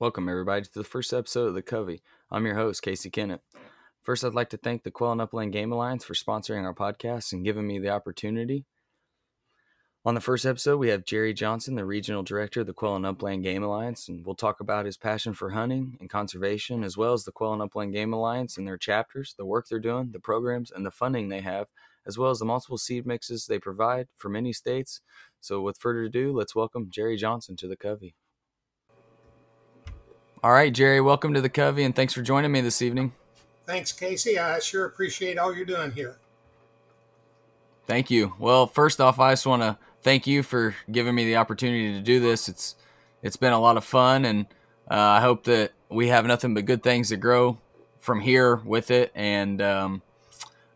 Welcome, everybody, to the first episode of The Covey. I'm your host, Casey Kennett. First, I'd like to thank the Quail and Upland Game Alliance for sponsoring our podcast and giving me the opportunity. On the first episode, we have Jerry Johnson, the Regional Director of the Quail and Upland Game Alliance, and we'll talk about his passion for hunting and conservation, as well as the Quail and Upland Game Alliance and their chapters, the work they're doing, the programs, and the funding they have, as well as the multiple seed mixes they provide for many states. So, with further ado, let's welcome Jerry Johnson to the Covey. All right, Jerry, welcome to the Covey, and thanks for joining me this evening. Thanks, Casey. I sure appreciate all you're doing here. Thank you. Well, first off, I just want to thank you for giving me the opportunity to do this. It's it's been a lot of fun, and uh, I hope that we have nothing but good things to grow from here with it. And um,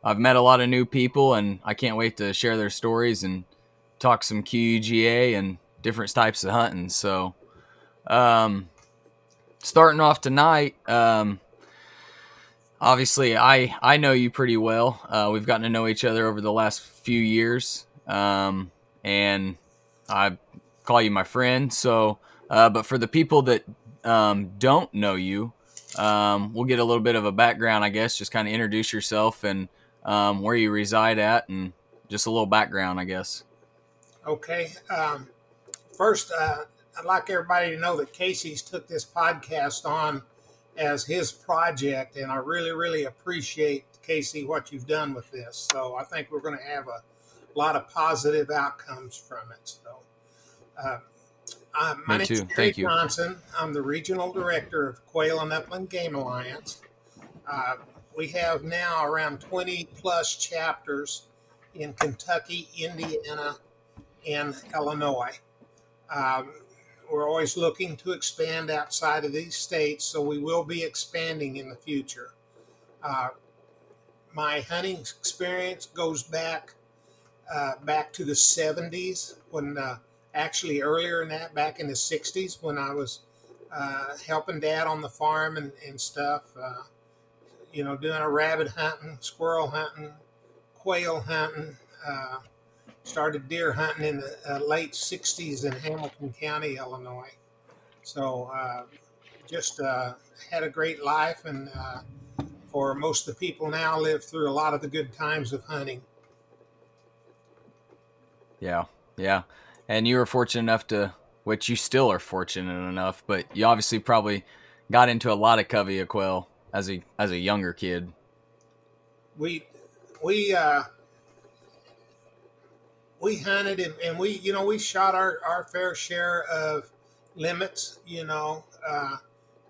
I've met a lot of new people, and I can't wait to share their stories and talk some QUGA and different types of hunting. So, um, starting off tonight, um, obviously I I know you pretty well. Uh, we've gotten to know each other over the last few years, um, and I call you my friend. So, uh, but for the people that um, don't know you, um, we'll get a little bit of a background, I guess. Just kind of introduce yourself and um, where you reside at, and just a little background, I guess. Okay. Um, first, uh, I'd like everybody to know that Casey's took this podcast on as his project, and I really, really appreciate Casey what you've done with this. So I think we're going to have a lot of positive outcomes from it. So, uh, uh, my Me name is too. Jerry Thank you. Johnson. I'm the regional director of Quail and Upland Game Alliance. Uh, we have now around 20 plus chapters in Kentucky, Indiana, and Illinois. Um, we're always looking to expand outside of these states, so we will be expanding in the future. Uh, my hunting experience goes back uh, back to the 70s when uh, actually earlier than that back in the 60s when i was uh, helping dad on the farm and, and stuff uh, you know doing a rabbit hunting squirrel hunting quail hunting uh, started deer hunting in the uh, late 60s in hamilton county illinois so uh, just uh, had a great life and uh, for most of the people now live through a lot of the good times of hunting Yeah, yeah. And you were fortunate enough to, which you still are fortunate enough, but you obviously probably got into a lot of covey of quail as a as a younger kid. we we uh we hunted and, and we you know we shot our our fair share of limits you know uh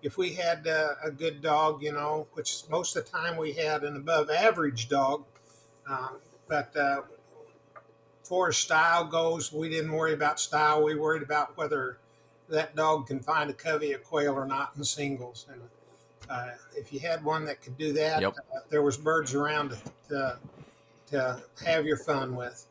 if we had uh, a good dog you know which most of the time we had an above average dog um, but uh for style goes we didn't worry about style. We worried about whether that dog can find a covey of quail or not in singles. And uh, if you had one that could do that Yep. uh, there was birds around to, to to have your fun with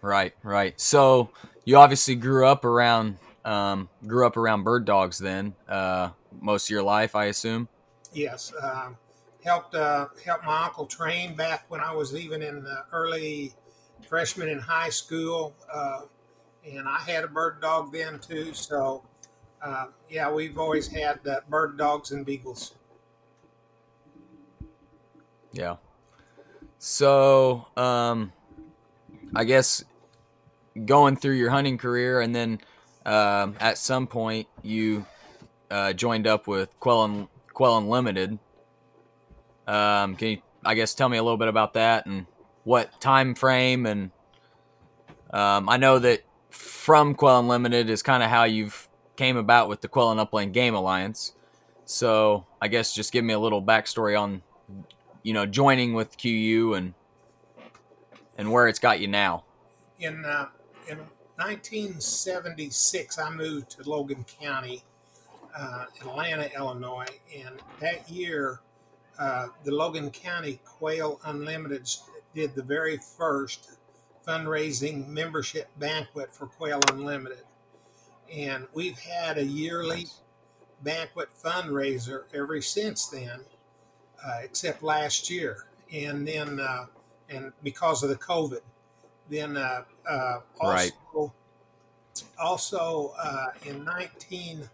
Right, right. So you obviously grew up around um, grew up around bird dogs then uh, most of your life, I assume. Yes, um, helped uh, helped my uncle train back when I was even in the early freshman in high school, uh, and I had a bird dog then too. So, uh, yeah, we've always had uh, bird dogs and beagles. Yeah. So, um, I guess going through your hunting career, and then um, at some point you uh, joined up with Quail and Quail Unlimited. Um, can you, I guess, tell me a little bit about that and what time frame? And um, I know that from Quail Unlimited is kind of how you've came about with the Quail and Upland Game Alliance. So I guess just give me a little backstory on you know joining with QU and and where it's got you now. In uh, in 1976, I moved to Logan County, uh, Atlanta, Illinois, and that year, uh, the Logan County Quail Unlimited did the very first fundraising membership banquet for Quail Unlimited, and we've had a yearly banquet fundraiser ever since then, uh, except last year, and then uh, and because of the COVID, then uh, uh, also Right. also uh, in 19,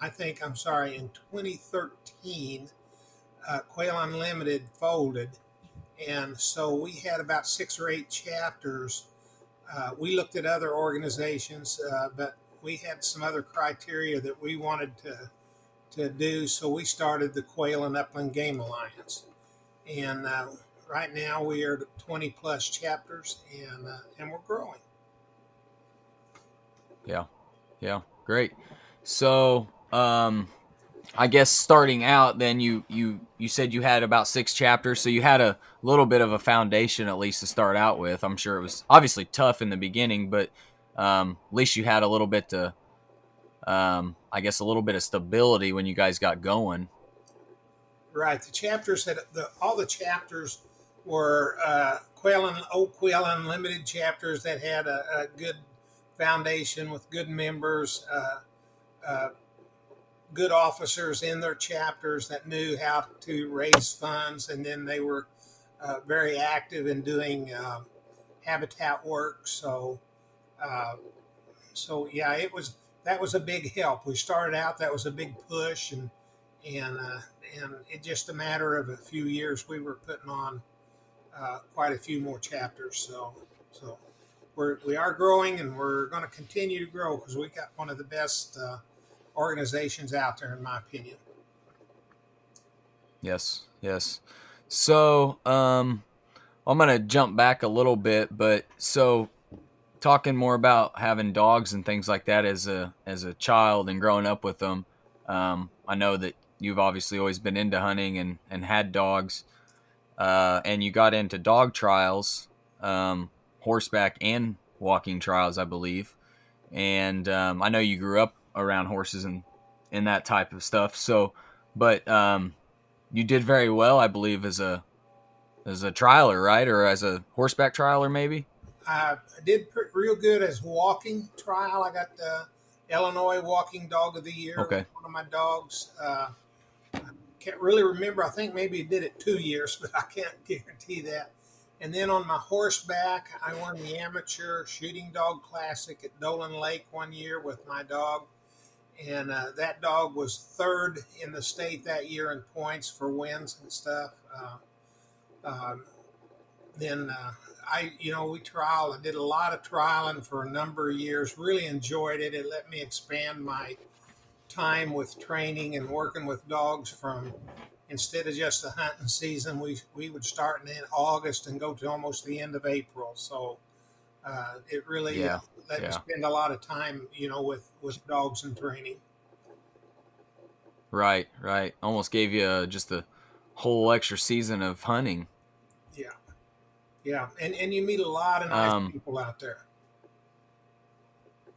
I think, I'm sorry, in 2013, uh, Quail Unlimited folded. And so we had about six or eight chapters. Uh, we looked at other organizations, uh, but we had some other criteria that we wanted to to do. So we started the Quail and Upland Game Alliance, and uh, right now we are 20 plus chapters, and uh, and we're growing. Yeah, yeah, great. So, um, I guess starting out, then you you you said you had about six chapters, so you had a little bit of a foundation at least to start out with. I'm sure it was obviously tough in the beginning, but um, at least you had a little bit to, um, I guess, a little bit of stability when you guys got going. Right. The chapters had the all the chapters were uh, Quail and Old Quail Unlimited chapters that had a, a good foundation with good members. Uh, uh, good officers in their chapters that knew how to raise funds, and then they were uh, very active in doing uh, habitat work. So, uh, so yeah, it was that was a big help. We started out that was a big push, and and uh, and it just a matter of a few years we were putting on uh, quite a few more chapters. So so we're we are growing, and we're going to continue to grow because we got one of the best uh, organizations out there, in my opinion. Yes, yes. So, um, I'm gonna jump back a little bit, but so talking more about having dogs and things like that as a as a child and growing up with them. Um, I know that you've obviously always been into hunting and and had dogs, uh, and you got into dog trials, um, horseback and walking trials, I believe. And um, I know you grew up around horses and and that type of stuff. So, but um, you did very well, I believe, as a as a trialer, right, or as a horseback trialer, maybe. I did real good as walking trial. I got the Illinois Walking Dog of the Year. Okay. One of my dogs. Uh, can't really remember. I think maybe he did it two years, but I can't guarantee that. And then on my horseback, I won the amateur shooting dog classic at Dolan Lake one year with my dog and uh, that dog was third in the state that year in points for wins and stuff. Uh, um, then uh, I, you know, we trial. I did a lot of trialing for a number of years. Really enjoyed it. It let me expand my time with training and working with dogs from instead of just the hunting season. We we would start in August and go to almost the end of April. So uh, it really Yeah, let me spend a lot of time, you know, with with dogs and training. Right, right. Almost gave you uh, just a whole extra season of hunting. Yeah, yeah, and and you meet a lot of nice Um, people out there.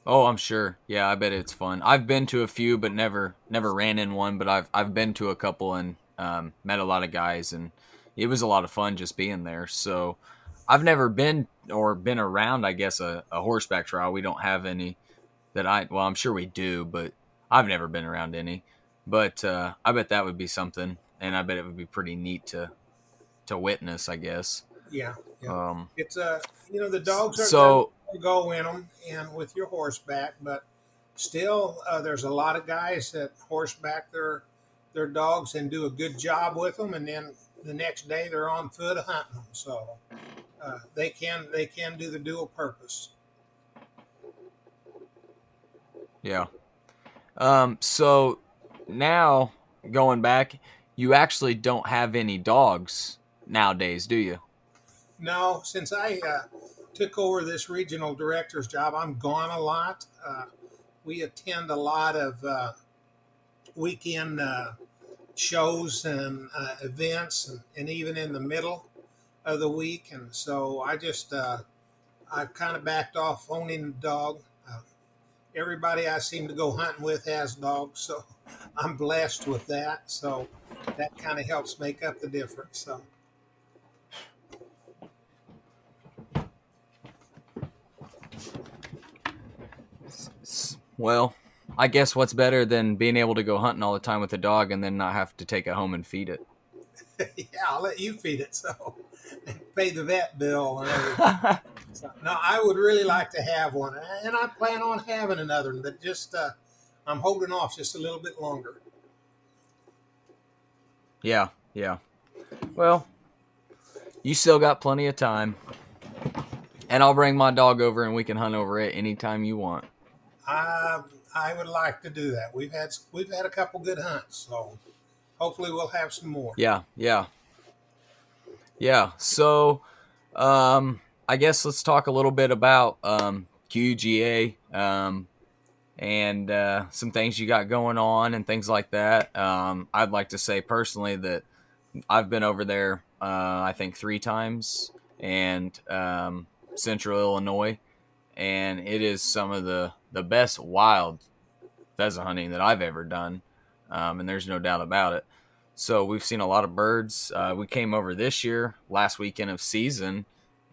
Oh, I'm sure. Yeah, I bet it's fun. I've been to a few, but never never ran in one. But I've I've been to a couple and um, met a lot of guys, and it was a lot of fun just being there. So I've never been or been around. I guess a, a horseback trial. We don't have any that I. Well, I'm sure we do, but I've never been around any. But uh, I bet that would be something, and I bet it would be pretty neat to to witness. I guess. Yeah, yeah. Um, it's a you know the dogs are so go in them and with your horseback, but still uh, there's a lot of guys that horseback their their dogs and do a good job with them, and then the next day they're on foot hunting them. So uh, they can they can do the dual purpose. Yeah. Um, so now going back, you actually don't have any dogs nowadays, do you? No, since I uh, took over this regional director's job, I'm gone a lot. Uh, we attend a lot of uh, weekend uh, shows and uh, events, and, and even in the middle of the week. And so I just uh, I've kind of backed off owning a dog. Uh, everybody I seem to go hunting with has dogs, so I'm blessed with that. So that kind of helps make up the difference. So. Well, I guess what's better than being able to go hunting all the time with a dog and then not have to take it home and feed it? yeah, I'll let you feed it. So pay the vet bill and. So, no, I would really like to have one, and I plan on having another one, but just uh, I'm holding off just a little bit longer. Yeah, yeah. Well, you still got plenty of time. And I'll bring my dog over and we can hunt over it anytime you want. I I would like to do that. We've had we've had a couple good hunts, so hopefully we'll have some more. Yeah, yeah. Yeah. So um I guess let's talk a little bit about um QGA um and uh, some things you got going on and things like that. Um, I'd like to say personally that I've been over there, uh, I think three times, and um, Central Illinois, and it is some of the the best wild pheasant hunting that I've ever done, um, and there's no doubt about it. So we've seen a lot of birds. Uh, we came over this year, last weekend of season,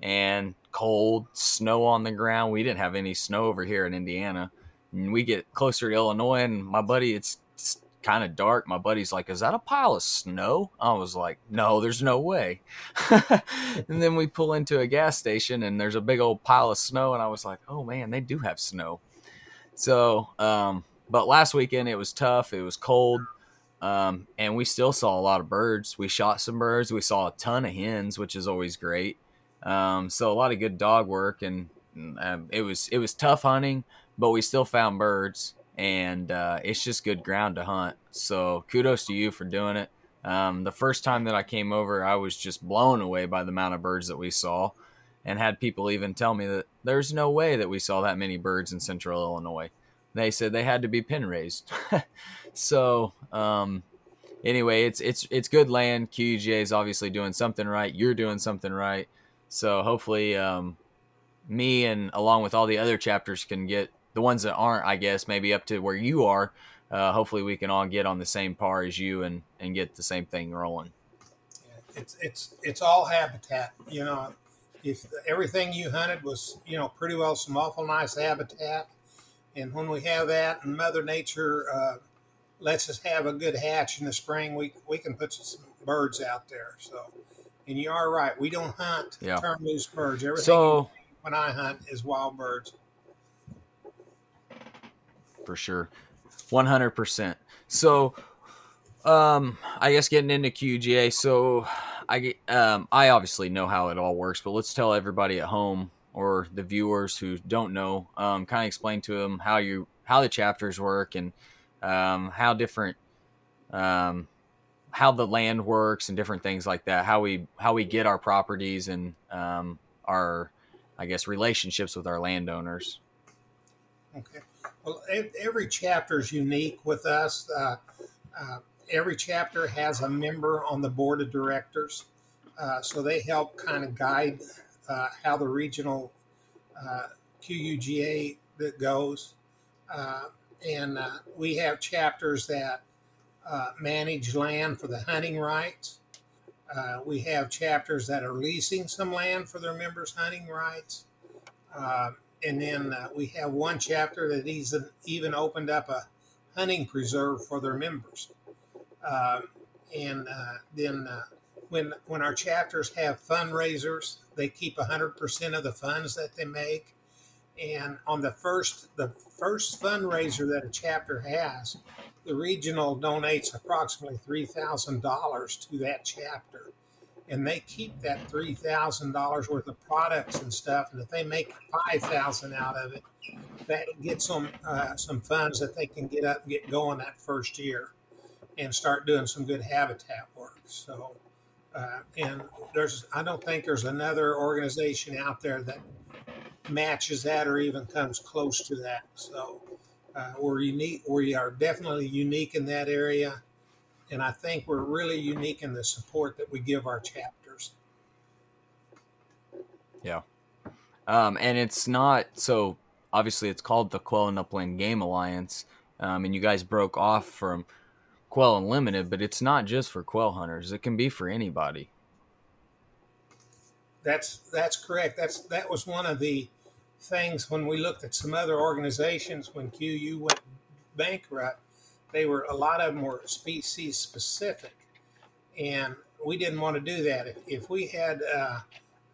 and cold, snow on the ground. We didn't have any snow over here in Indiana. And we get closer to Illinois, and my buddy, it's, it's kind of dark. My buddy's like, Is that a pile of snow? I was like, No, there's no way. and then we pull into a gas station, and there's a big old pile of snow. And I was like, Oh man, they do have snow. So, um, but last weekend it was tough. It was cold. Um, and we still saw a lot of birds. We shot some birds. We saw a ton of hens, which is always great. Um, so a lot of good dog work, and um, it was it was tough hunting, but we still found birds, and uh, it's just good ground to hunt. So kudos to you for doing it. Um, the first time that I came over, I was just blown away by the amount of birds that we saw, and had people even tell me that there's no way that we saw that many birds in Central Illinois. They said they had to be pin raised. so um, anyway, it's it's it's good land. QGA is obviously doing something right. You're doing something right. So hopefully, um, me and along with all the other chapters can get the ones that aren't, I guess, maybe up to where you are. Uh, hopefully, we can all get on the same par as you and and get the same thing rolling. It's it's it's all habitat. You know, if everything you hunted was you know pretty well some awful nice habitat, and when we have that, and Mother Nature uh, lets us have a good hatch in the spring, we we can put some birds out there. So, and you are right, we don't hunt Yeah. turn loose birds. Everything So when I hunt is wild birds. for sure, one hundred percent. So, um, I guess getting into QGA. So, I um, I obviously know how it all works, but let's tell everybody at home or the viewers who don't know, um, kind of explain to them how you how the chapters work and um, how different um, how the land works and different things like that. How we how we get our properties and um, our I guess relationships with our landowners. Okay. Well, every chapter is unique with us. Uh, uh, every chapter has a member on the board of directors, uh, so they help kind of guide uh, how the regional uh, QUGA that goes. Uh, and uh, we have chapters that uh, manage land for the hunting rights. We have chapters that are leasing some land for their members' hunting rights. And then we have one chapter that even opened up a hunting preserve for their members. Uh, and uh, then uh, when when our chapters have fundraisers, they keep 100% of the funds that they make. And on the first the first fundraiser that a chapter has, the regional donates approximately three thousand dollars to that chapter, and they keep that three thousand dollars worth of products and stuff. And if they make five thousand out of it, that gets them uh, some funds that they can get up and get going that first year, and start doing some good habitat work. So, uh, and there's I don't think there's another organization out there that matches that or even comes close to that. So uh, we're unique. We are definitely unique in that area, and I think we're really unique in the support that we give our chapters. Yeah. Um, and it's not so obviously it's called the Quail and Upland Game Alliance. Um, and you guys broke off from Quail Unlimited, but it's not just for quail hunters. It can be for anybody. That's that's correct. That's that was one of the things when we looked at some other organizations when QU went bankrupt. They were a lot of them were species specific, and we didn't want to do that. If, if we had uh,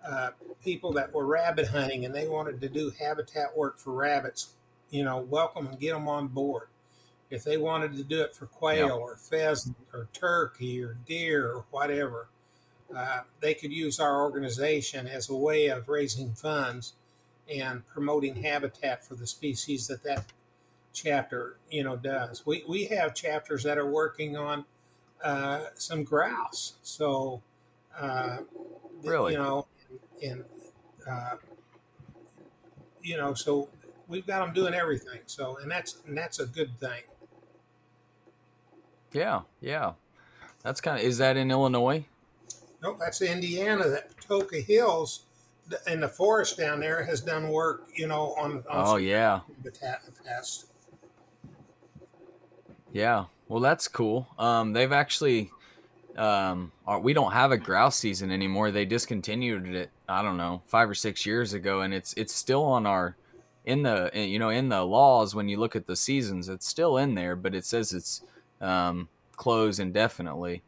uh, people that were rabbit hunting and they wanted to do habitat work for rabbits, you know, welcome and get them on board. If they wanted to do it for quail Yeah. or pheasant or turkey or deer or whatever, uh, they could use our organization as a way of raising funds and promoting habitat for the species that that chapter, you know, does. We we have chapters that are working on uh, some grouse, so uh, Really? you know, and uh, you know, so we've got them doing everything. So, and that's and that's a good thing. Yeah, yeah. That's kind of is that in Illinois? Nope, that's Indiana. That Patoka Hills in the forest down there has done work, you know, on, on Oh yeah, the past. yeah. Well, that's cool. Um, they've actually, um, are, we don't have a grouse season anymore. They discontinued it. I don't know, five or six years ago, and it's it's still on our in the you know in the laws when you look at the seasons, it's still in there, but it says it's um, closed indefinitely.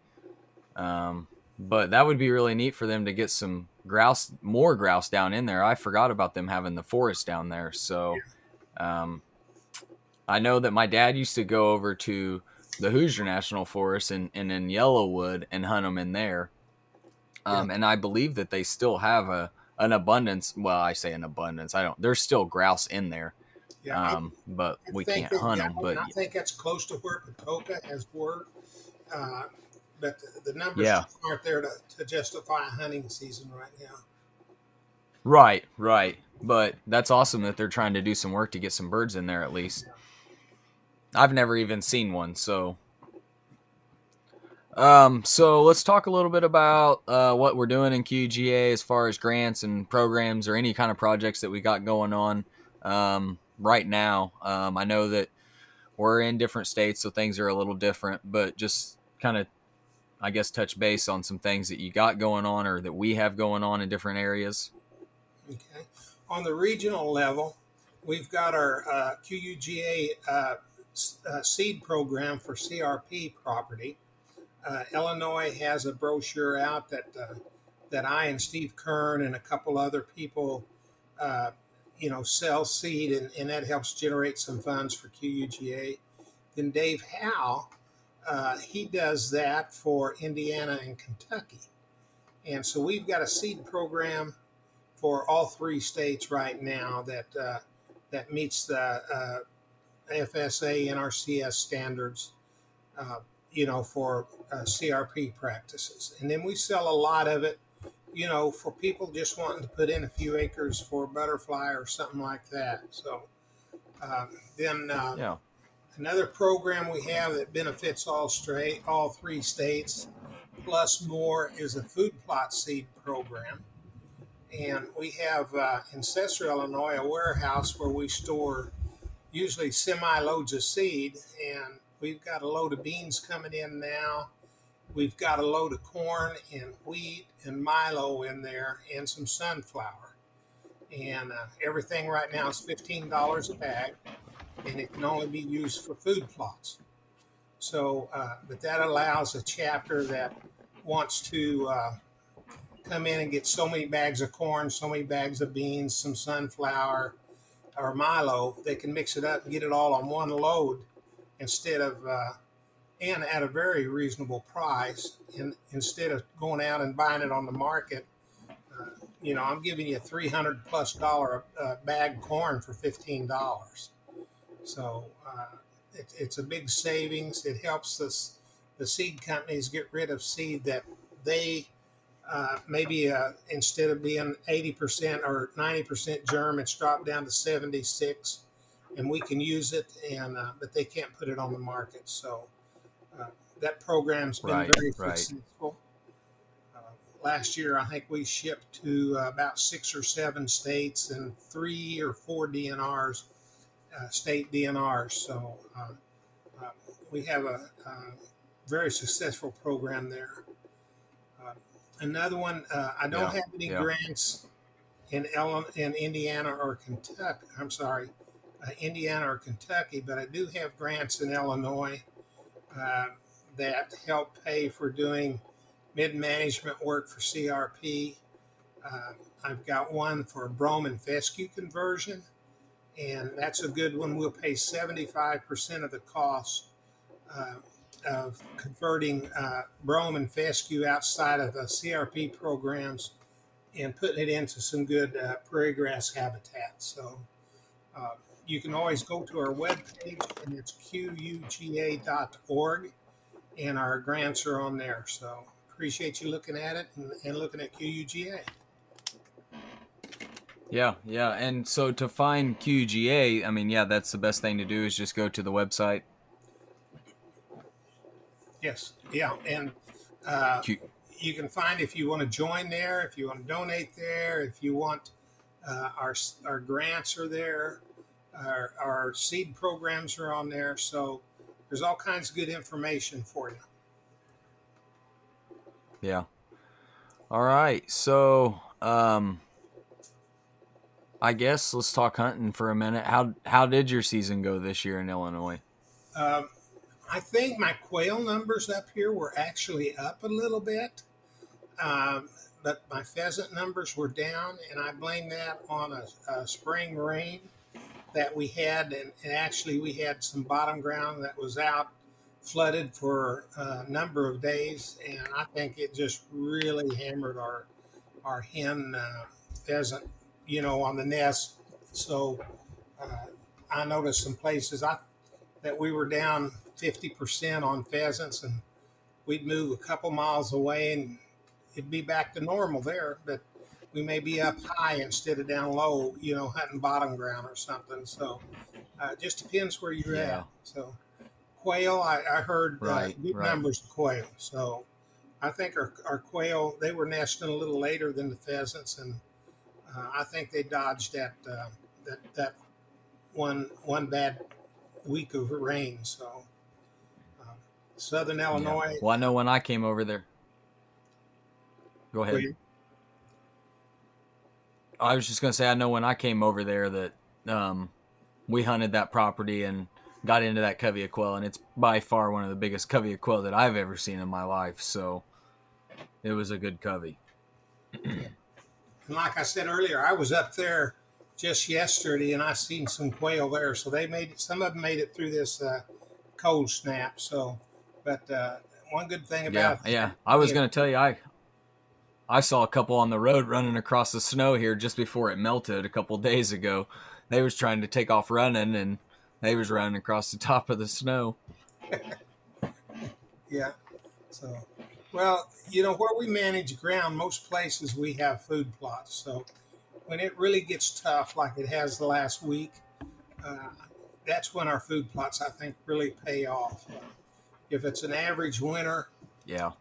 Um, but that would be really neat for them to get some grouse, more grouse down in there. I forgot about them having the forest down there, so. Um, I know that my dad used to go over to the Hoosier National Forest and, and in Yellowwood and hunt them in there. Um, And I believe that they still have a an abundance. Well, I say an abundance. I don't. There's still grouse in there, Yeah, I- um, but I we can't they've hunt got them. But I think that's close to where Patoka has worked. Uh, but the, the numbers Yeah. aren't there to, to justify a hunting season right now. right, right. But that's awesome that they're trying to do some work to get some birds in there at least. I've never even seen one, so. Um, so let's talk a little bit about uh, what we're doing in QGA as far as grants and programs or any kind of projects that we got going on um, right now. Um, I know that we're in different states, so things are a little different, but just kind of, I guess, touch base on some things that you got going on or that we have going on in different areas. Okay. On the regional level, we've got our uh, QUGA uh, uh, seed program for CRP property. Uh, Illinois has a brochure out that uh, that I and Steve Kern and a couple other people, uh, you know, sell seed, and, and that helps generate some funds for QUGA. Then Dave Howe, uh, he does that for Indiana and Kentucky, and so we've got a seed program for all three states right now that uh, that meets the uh, FSA NRCS standards, uh, you know, for uh, CRP practices. And then we sell a lot of it, you know, for people just wanting to put in a few acres for a butterfly or something like that. So um, then uh, Yeah. Another program we have that benefits all straight, all three states, plus more, is a food plot seed program. And we have uh, in Sesser, Illinois, a warehouse where we store usually semi loads of seed. And we've got a load of beans coming in now. We've got a load of corn and wheat and milo in there and some sunflower. And uh, everything right now is $15 a bag and it can only be used for food plots. So, uh, but that allows a chapter that wants to uh, come in and get so many bags of corn, so many bags of beans, some sunflower or Milo. They can mix it up and get it all on one load instead of, uh, and at a very reasonable price. And instead of going out and buying it on the market, uh, you know, I'm giving you a 300 plus dollar uh, bag corn for $15. So uh, it, it's a big savings. It helps us, the seed companies get rid of seed that they uh, maybe uh, instead of being 80% or 90% germ, it's dropped down to 76 and we can use it and uh, but they can't put it on the market. So that program's been Right, very right. successful. Uh, last year, I think we shipped to uh, about six or seven states and three or four DNRs uh, state DNRs. So uh, uh, we have a, uh very successful program there. Uh, another one, uh, I don't Yeah, have any yeah. grants in Ellen, in Indiana or Kentucky. I'm sorry, uh, Indiana or Kentucky, but I do have grants in Illinois uh, that help pay for doing mid management work for CRP. Uh, I've got one for brome and fescue conversion, and that's a good one. We'll pay 75% of the cost uh, of converting uh, brome and fescue outside of the CRP programs and putting it into some good uh, prairie grass habitat. So uh, you can always go to our webpage, and it's quga.org, and our grants are on there. So appreciate you looking at it and, and looking at QUGA. Yeah, yeah. And so to find QUGA, I mean, yeah, that's the best thing to do is just go to the website. Yes, yeah. And uh, Q- you can find if you want to join there, if you want to donate there, if you want uh, our, our grants are there, our, our seed programs are on there. So there's all kinds of good information for you. Yeah. All right. So, um, I guess let's talk hunting for a minute. How how did your season go this year in Illinois? Um, I think my quail numbers up here were actually up a little bit, um, but my pheasant numbers were down, and I blame that on a, a spring rain that we had, and, and, actually we had some bottom ground that was out flooded for a number of days, and I think it just really hammered our our hen uh, pheasant you know, on the nest. So uh, I noticed some places I that we were down 50% on pheasants, and we'd move a couple miles away and it'd be back to normal there. But we may be up high instead of down low, you know, hunting bottom ground or something. So uh, it just depends where you're yeah. at. So quail, I, I heard uh, right, uh, good right. numbers of quail. So I think our, our quail, they were nesting a little later than the pheasants and uh, I think they dodged that uh, that that one one bad week of rain. So uh, Southern Illinois. Yeah. Well, I know when I came over there. Go ahead. I was just gonna say I know when I came over there that um, we hunted that property and got into that covey of quail, and it's by far one of the biggest covey of quail that I've ever seen in my life. So it was a good covey. And like I said earlier, I was up there just yesterday and I seen some quail there. So they made it, some of them made it through this uh, cold snap. So, but uh, one good thing about yeah, yeah, I was going to tell you, I I saw a couple on the road running across the snow here just before it melted a couple days ago. They was trying to take off running and they was running across the top of the snow. yeah. So well, you know, where we manage ground, most places we have food plots. So when it really gets tough, like it has the last week, uh, that's when our food plots, I think, really pay off. If it's an average winter, yeah,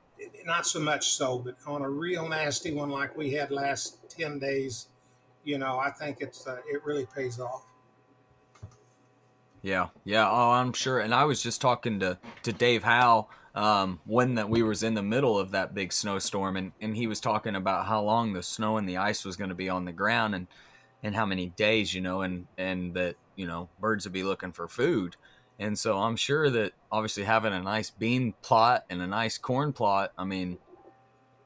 not so much so, but on a real nasty one like we had last ten days, you know, I think it's uh, it really pays off. Yeah, yeah. Oh, I'm sure. And I was just talking to to Dave Howe um, when that we was in the middle of that big snowstorm, and, and he was talking about how long the snow and the ice was going to be on the ground, and and how many days, you know, and and that you know birds would be looking for food, and so I'm sure that obviously having a nice bean plot and a nice corn plot, I mean,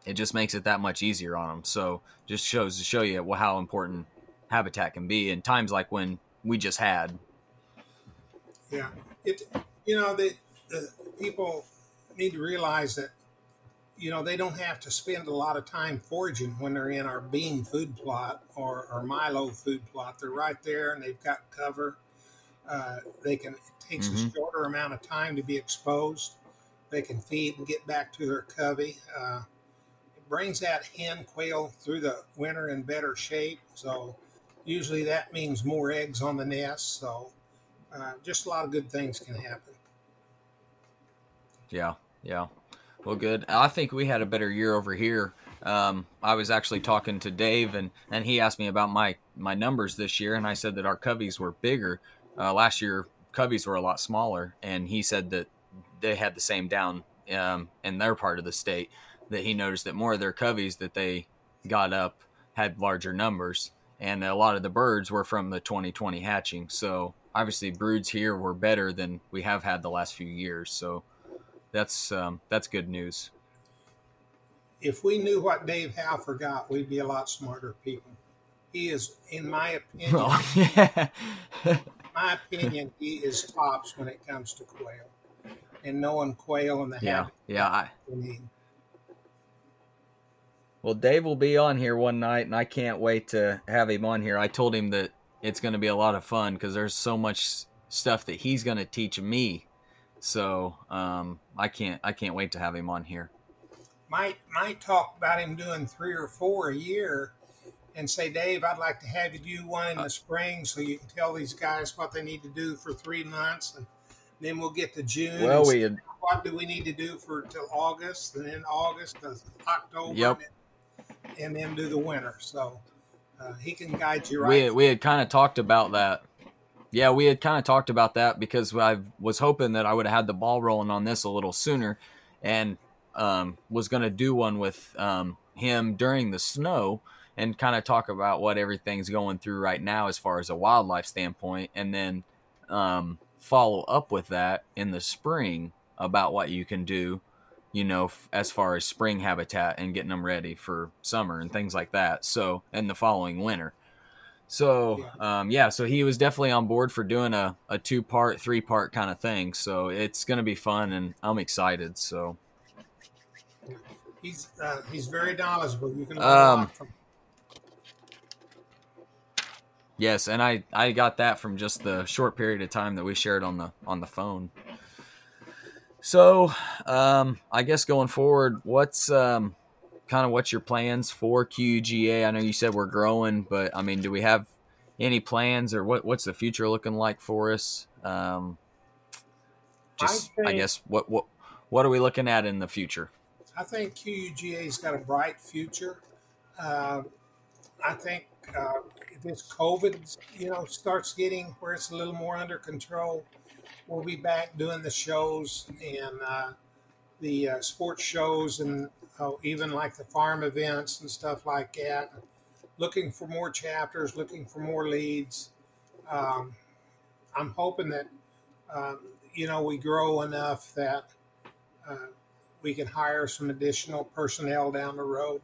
it just makes it that much easier on them. So just shows to show you how important habitat can be in times like when we just had. Yeah, it you know the, the people need to realize that you know they don't have to spend a lot of time foraging when they're in our bean food plot or our milo food plot they're right there and they've got cover uh, they can it takes mm-hmm. a shorter amount of time to be exposed they can feed and get back to their covey uh, it brings that hen quail through the winter in better shape so usually that means more eggs on the nest so uh, just a lot of good things can happen yeah yeah. Well, good. I think we had a better year over here. Um, I was actually talking to Dave, and, and he asked me about my, my numbers this year, and I said that our coveys were bigger. Uh, last year, coveys were a lot smaller, and he said that they had the same down um, in their part of the state. That he noticed that more of their coveys that they got up had larger numbers, and a lot of the birds were from the 2020 hatching. So obviously, broods here were better than we have had the last few years. So that's um, that's good news. if we knew what Dave Howe forgot, we'd be a lot smarter people. He is, in my opinion, Oh, yeah. my opinion, he is tops when it comes to quail, and knowing quail and the yeah. habits Yeah. I, they need. Well, Dave will be on here one night, and I can't wait to have him on here. I told him that it's going to be a lot of fun because there's so much stuff that he's going to teach me. So um, I can't I can't wait to have him on here. Might might talk about him doing three or four a year, and say, Dave, I'd like to have you do one in the spring so you can tell these guys what they need to do for three months, and then we'll get to June. Well, we had, what do we need to do for till August, and then August to October, Yep. and, then, and then do the winter. So uh, he can guide you right. we had, we had kind of talked about that. Yeah, we had kind of talked about that because I was hoping that I would have had the ball rolling on this a little sooner, and um, was going to do one with um, him during the snow and kind of talk about what everything's going through right now as far as a wildlife standpoint, and then um, follow up with that in the spring about what you can do, you know, f- as far as spring habitat and getting them ready for summer and things like that. So, and the following winter. So, um, yeah, so he was definitely on board for doing a, a two part, three part kind of thing. So it's going to be fun and I'm excited. So, He's uh, he's very knowledgeable. You can learn a Um, lot from. Yes, and I, I got that from just the short period of time that we shared on the on the phone. So, um, I guess going forward, what's um, kind of what's your plans for QGA? I know you said we're growing, but I mean, do we have any plans or what what's the future looking like for us? Um, just I, think- guess what what what are we looking at in the future? I think QUGA's got a bright future. Uh, I think uh, this COVID, you know, starts getting where it's a little more under control, we'll be back doing the shows and uh, the uh, sports shows and oh, even like the farm events and stuff like that. Looking for more chapters, looking for more leads. Um, I'm hoping that um, you know we grow enough that uh, we can hire some additional personnel down the road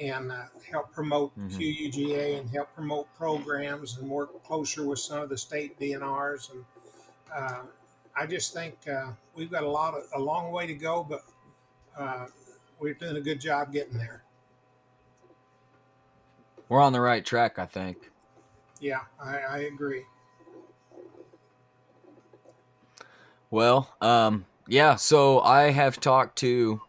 and uh, help promote Mhm. QUGA and help promote programs and work closer with some of the state DNRs. And uh, I just think uh, we've got a lot of a long way to go, but uh, we're doing a good job getting there. We're on the right track, I think. Yeah, I, I agree. Well, um, yeah, so I have talked to,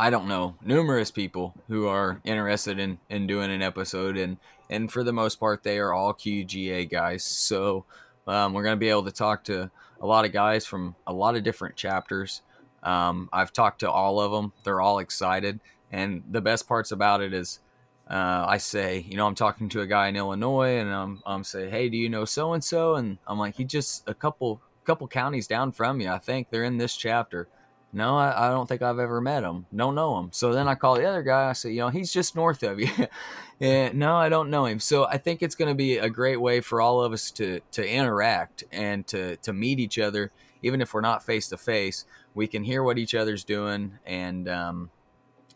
I don't know, numerous people who are interested in, in doing an episode, and, and for the most part, they are all QGA guys. So um, we're going to be able to talk to a lot of guys from a lot of different chapters. Um, I've talked to all of them, they're all excited. And the best parts about it is, uh, I say, you know, I'm talking to a guy in Illinois, and I'm, I'm saying, hey, do you know so and so? And I'm like, he just a couple couple counties down from you. I think they're in this chapter. No, I, I don't think I've ever met him. Don't know him. So then I call the other guy. I say, you know, he's just north of you. yeah, no, I don't know him. So I think it's going to be a great way for all of us to to interact and to to meet each other, even if we're not face to face. We can hear what each other's doing and um,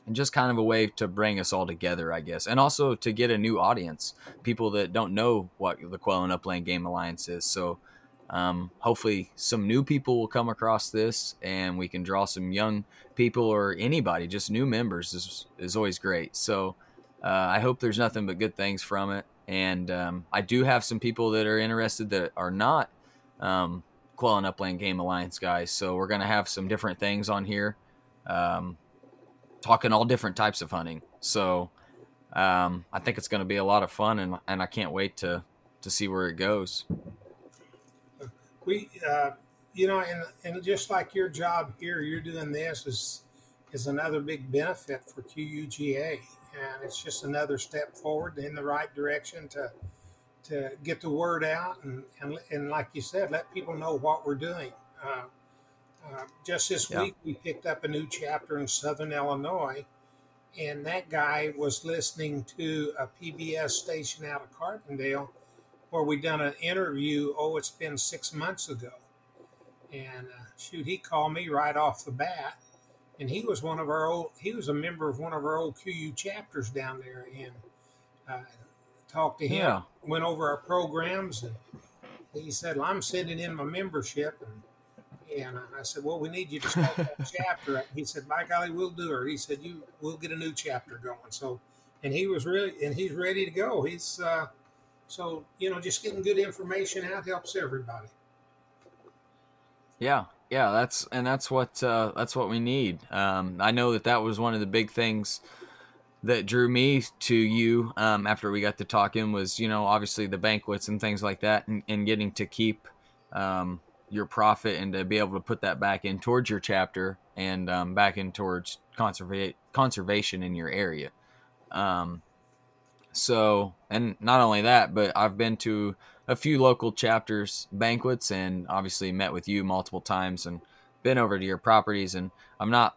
and just kind of a way to bring us all together, I guess, and also to get a new audience, people that don't know what the Quail and Upland Game Alliance is. So um, hopefully, some new people will come across this, and we can draw some young people or anybody, just new members is is always great. So uh, I hope there's nothing but good things from it. And um, I do have some people that are interested that are not um, Quail and Upland Game Alliance guys. So we're gonna have some different things on here, um, talking all different types of hunting. So um, I think it's gonna be a lot of fun, and and I can't wait to to see where it goes. We uh, you know and and just like your job here you're doing this is is another big benefit for QUGA and it's just another step forward in the right direction to to get the word out and and, and like you said let people know what we're doing uh, uh, just this Yeah. week we picked up a new chapter in southern illinois and that guy was listening to a pbs station out of carbondale where we done an interview. Oh, it's been six months ago, and uh, shoot, he called me right off the bat and he was one of our old. He was a member of one of our old QU chapters down there, and uh, talked to him. Yeah. Went over our programs, and he said, well, "I'm sending in my membership." And and I said, "Well, we need you to start that chapter." He said, "By golly, we'll do it." He said, "You, we'll get a new chapter going." So, and he was really, and he's ready to go. He's uh, so you know, just getting good information out helps everybody. Yeah, yeah, that's and that's what uh, that's what we need. Um, I know that that was one of the big things that drew me to you um, after we got to talking was you know obviously the banquets and things like that and, and getting to keep um, your profit and to be able to put that back in towards your chapter and um, back in towards conserva- conservation in your area. Um, so, and not only that, but I've been to a few local chapters banquets and obviously met with you multiple times and been over to your properties. And I'm not,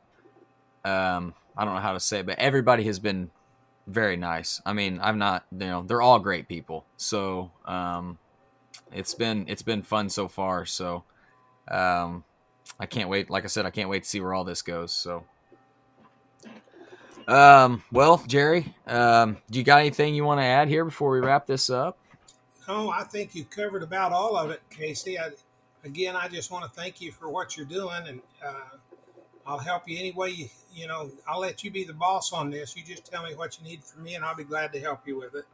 um, I don't know how to say it, but everybody has been very nice. I mean, I'm not, you know, they're all great people. So, um, it's been it's been fun so far. So um, I can't wait. Like I said, I can't wait to see where all this goes. So. Um, well, Jerry, um, do you got anything you want to add here before we wrap this up? No, I think you covered about all of it, Casey. I, again, I just want to thank you for what you're doing, and uh, I'll help you any way you, you know. I'll let you be the boss on this. You just tell me what you need from me, and I'll be glad to help you with it.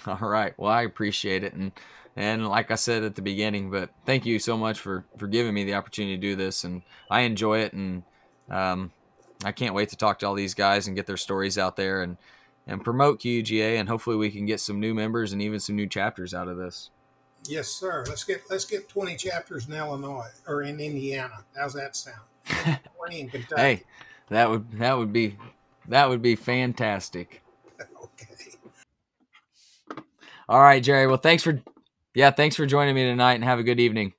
All right. Well, I appreciate it, and and like I said at the beginning, but thank you so much for for giving me the opportunity to do this, and I enjoy it, and um, I can't wait to talk to all these guys and get their stories out there and and promote QUGA and hopefully we can get some new members and even some new chapters out of this. Yes, sir. Let's get let's get twenty chapters in Illinois or in Indiana. How's that sound? Twenty in Kentucky. hey, that would that would be that would be fantastic. Okay. All right, Jerry. Well, thanks for yeah, thanks for joining me tonight and have a good evening.